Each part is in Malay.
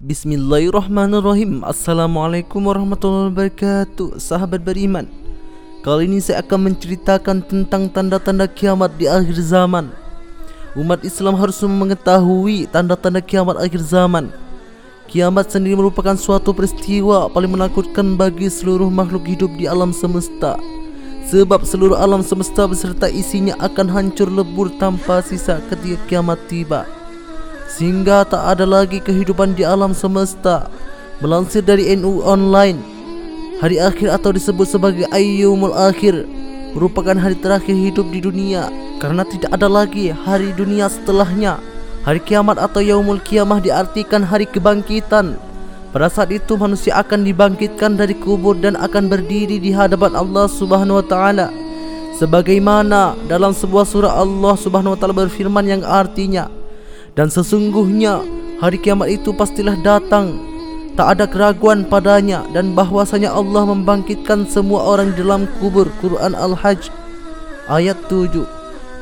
Bismillahirrahmanirrahim. Assalamualaikum warahmatullahi wabarakatuh. Sahabat beriman Kali ini saya akan menceritakan tentang tanda-tanda kiamat di akhir zaman. Umat Islam harus mengetahui tanda-tanda kiamat akhir zaman. Kiamat sendiri merupakan suatu peristiwa paling menakutkan bagi seluruh makhluk hidup di alam semesta. Sebab seluruh alam semesta beserta isinya akan hancur lebur tanpa sisa ketika kiamat tiba sehingga tak ada lagi kehidupan di alam semesta. Melansir dari NU Online, hari akhir atau disebut sebagai Ayyumul Akhir merupakan hari terakhir hidup di dunia karena tidak ada lagi hari dunia setelahnya. Hari kiamat atau Yaumul Kiamah diartikan hari kebangkitan. Pada saat itu manusia akan dibangkitkan dari kubur dan akan berdiri di hadapan Allah Subhanahu wa taala. Sebagaimana dalam sebuah surah Allah Subhanahu wa taala berfirman yang artinya dan sesungguhnya hari kiamat itu pastilah datang. Tak ada keraguan padanya Dan bahwasanya Allah membangkitkan semua orang dalam kubur Quran Al-Hajj. Ayat 7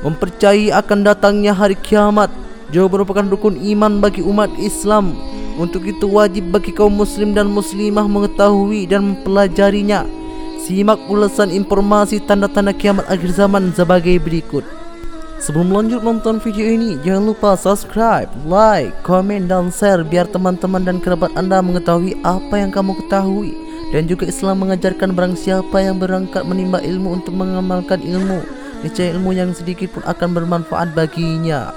Mempercayai akan datangnya hari kiamat. Jauh merupakan rukun iman bagi umat Islam. Untuk itu wajib bagi kaum muslim dan muslimah mengetahui dan mempelajarinya. Simak ulasan informasi tanda-tanda kiamat akhir zaman sebagai berikut Sebelum lanjut nonton video ini, jangan lupa subscribe, like, komen dan share biar teman-teman dan kerabat anda mengetahui apa yang kamu ketahui. Dan juga Islam mengajarkan barang siapa yang berangkat menimba ilmu untuk mengamalkan ilmu, niscaya ilmu yang sedikit pun akan bermanfaat baginya.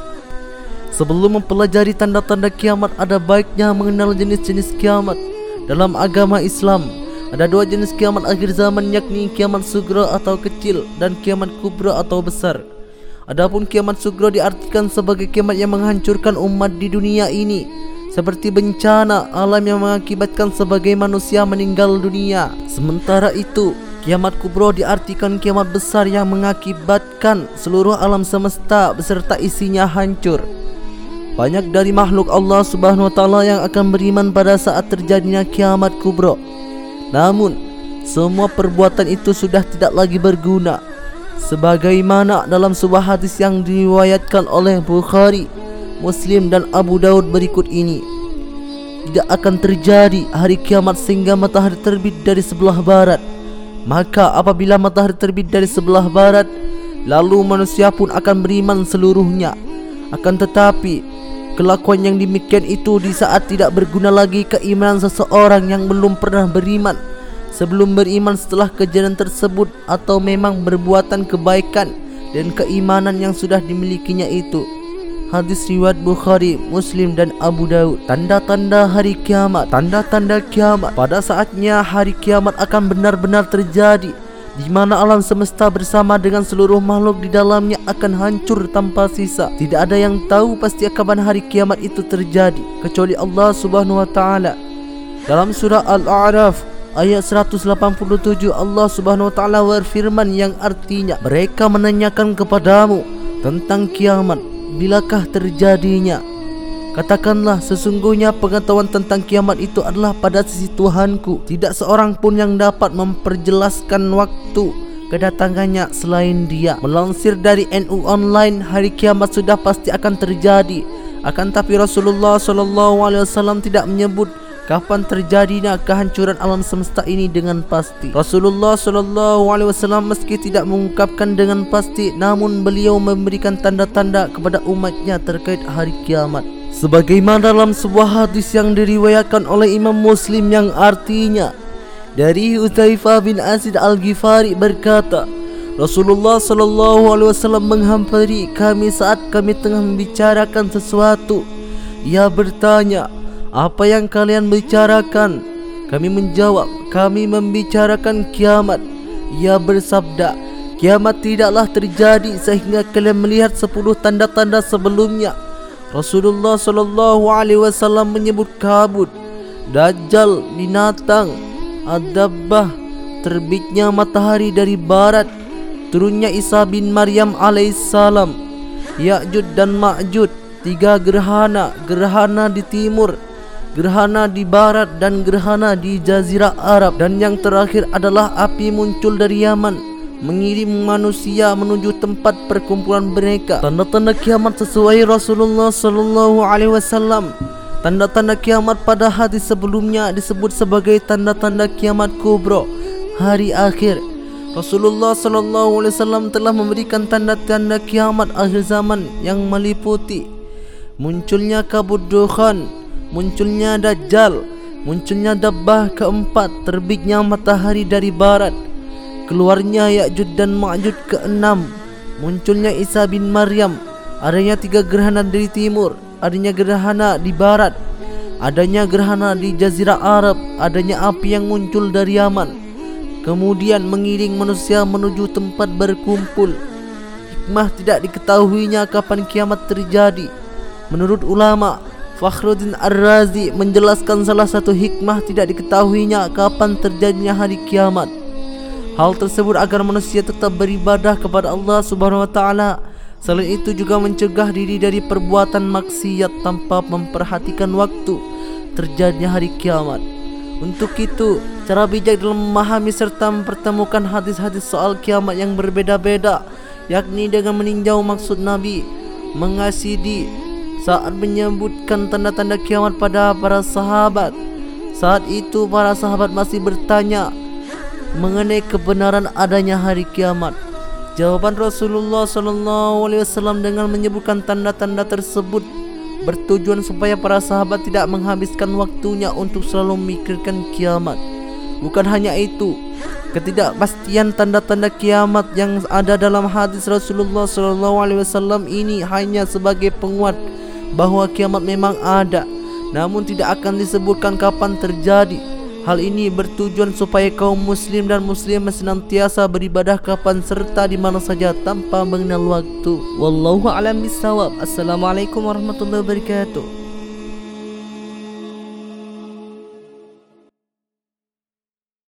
Sebelum mempelajari tanda-tanda kiamat, ada baiknya mengenal jenis-jenis kiamat. Dalam agama Islam, ada dua jenis kiamat akhir zaman yakni kiamat sugra atau kecil dan kiamat kubra atau besar. Adapun kiamat sugro diartikan sebagai kiamat yang menghancurkan umat di dunia ini seperti bencana alam yang mengakibatkan sebagai manusia meninggal dunia. Sementara itu, kiamat kubro diartikan kiamat besar yang mengakibatkan seluruh alam semesta beserta isinya hancur. Banyak dari makhluk Allah Subhanahu wa taala yang akan beriman pada saat terjadinya kiamat kubro. Namun, semua perbuatan itu sudah tidak lagi berguna sebagaimana dalam sebuah hadis yang diriwayatkan oleh Bukhari, Muslim dan Abu Daud berikut ini. Tidak akan terjadi hari kiamat sehingga matahari terbit dari sebelah barat. Maka apabila matahari terbit dari sebelah barat, lalu manusia pun akan beriman seluruhnya. Akan tetapi, kelakuan yang demikian itu di saat tidak berguna lagi keimanan seseorang yang belum pernah beriman sebelum beriman setelah kejadian tersebut atau memang berbuatan kebaikan dan keimanan yang sudah dimilikinya itu. Hadis riwayat Bukhari, Muslim dan Abu Daud. Tanda-tanda hari kiamat, tanda-tanda kiamat. Pada saatnya hari kiamat akan benar-benar terjadi di mana alam semesta bersama dengan seluruh makhluk di dalamnya akan hancur tanpa sisa. Tidak ada yang tahu pasti kapan hari kiamat itu terjadi kecuali Allah Subhanahu wa taala. Dalam surah Al-A'raf ayat 187 Allah Subhanahu wa taala berfirman yang artinya mereka menanyakan kepadamu tentang kiamat bilakah terjadinya? Katakanlah sesungguhnya pengetahuan tentang kiamat itu adalah pada sisi Tuhanku. Tidak seorang pun yang dapat memperjelaskan waktu kedatangannya selain dia. Melansir dari NU online hari kiamat sudah pasti akan terjadi. Akan tapi Rasulullah wasallam tidak menyebut kapan terjadinya kehancuran alam semesta ini dengan pasti. Rasulullah sallallahu alaihi wasallam meski tidak mengungkapkan dengan pasti namun beliau memberikan tanda-tanda kepada umatnya terkait hari kiamat. Sebagaimana dalam sebuah hadis yang diriwayatkan oleh Imam Muslim yang artinya dari Uthaifah bin Asid Al-Ghifari berkata Rasulullah sallallahu alaihi wasallam menghampiri kami saat kami tengah membicarakan sesuatu. Ia bertanya, apa yang kalian bicarakan? Kami menjawab, kami membicarakan kiamat. Ia bersabda, kiamat tidaklah terjadi sehingga kalian melihat sepuluh tanda-tanda sebelumnya. Rasulullah sallallahu alaihi wasallam menyebut kabut, dajjal, binatang, adabbah, terbitnya matahari dari barat, turunnya Isa bin Maryam alaihissalam, Ya'jud dan Ma'jud, tiga gerhana, gerhana di timur, gerhana di barat dan gerhana di jazirah Arab. Dan yang terakhir adalah api muncul dari Yaman mengirim manusia menuju tempat perkumpulan mereka. Tanda-tanda kiamat sesuai Rasulullah sallallahu alaihi wasallam. Tanda-tanda kiamat pada hadis sebelumnya disebut sebagai tanda-tanda kiamat kubro, hari akhir. Rasulullah sallallahu alaihi wasallam telah memberikan tanda-tanda kiamat akhir zaman yang meliputi munculnya kabut dukhan, munculnya dajjal, munculnya dabbah keempat, terbitnya matahari dari barat, keluarnya Ya'jud dan Ma'jud keenam, munculnya Isa bin Maryam, adanya tiga gerhana dari timur, adanya gerhana di barat, adanya gerhana di jazirah Arab, adanya api yang muncul dari Yaman. Kemudian mengiring manusia menuju tempat berkumpul. Hikmah tidak diketahuinya kapan kiamat terjadi. Menurut ulama, Fakhruddin Ar-Razi menjelaskan salah satu hikmah tidak diketahuinya kapan terjadinya hari kiamat. Hal tersebut agar manusia tetap beribadah kepada Allah Subhanahu wa taala Selain itu juga mencegah diri dari perbuatan maksiat tanpa memperhatikan waktu terjadinya hari kiamat. Untuk itu, cara bijak dalam memahami serta mempertemukan hadis-hadis soal kiamat yang berbeda-beda, yakni dengan meninjau maksud Nabi, mengasidi saat menyebutkan tanda-tanda kiamat pada para sahabat. Saat itu para sahabat masih bertanya mengenai kebenaran adanya hari kiamat. Jawaban Rasulullah sallallahu alaihi wasallam dengan menyebutkan tanda-tanda tersebut bertujuan supaya para sahabat tidak menghabiskan waktunya untuk selalu memikirkan kiamat. Bukan hanya itu, ketidakpastian tanda-tanda kiamat yang ada dalam hadis Rasulullah sallallahu alaihi wasallam ini hanya sebagai penguat bahawa kiamat memang ada, namun tidak akan disebutkan kapan terjadi. Hal ini bertujuan supaya kaum muslim dan muslimah senantiasa beribadah kapan serta di mana saja tanpa mengenal waktu. Wallahu a'lam bishawab. Assalamualaikum warahmatullahi wabarakatuh.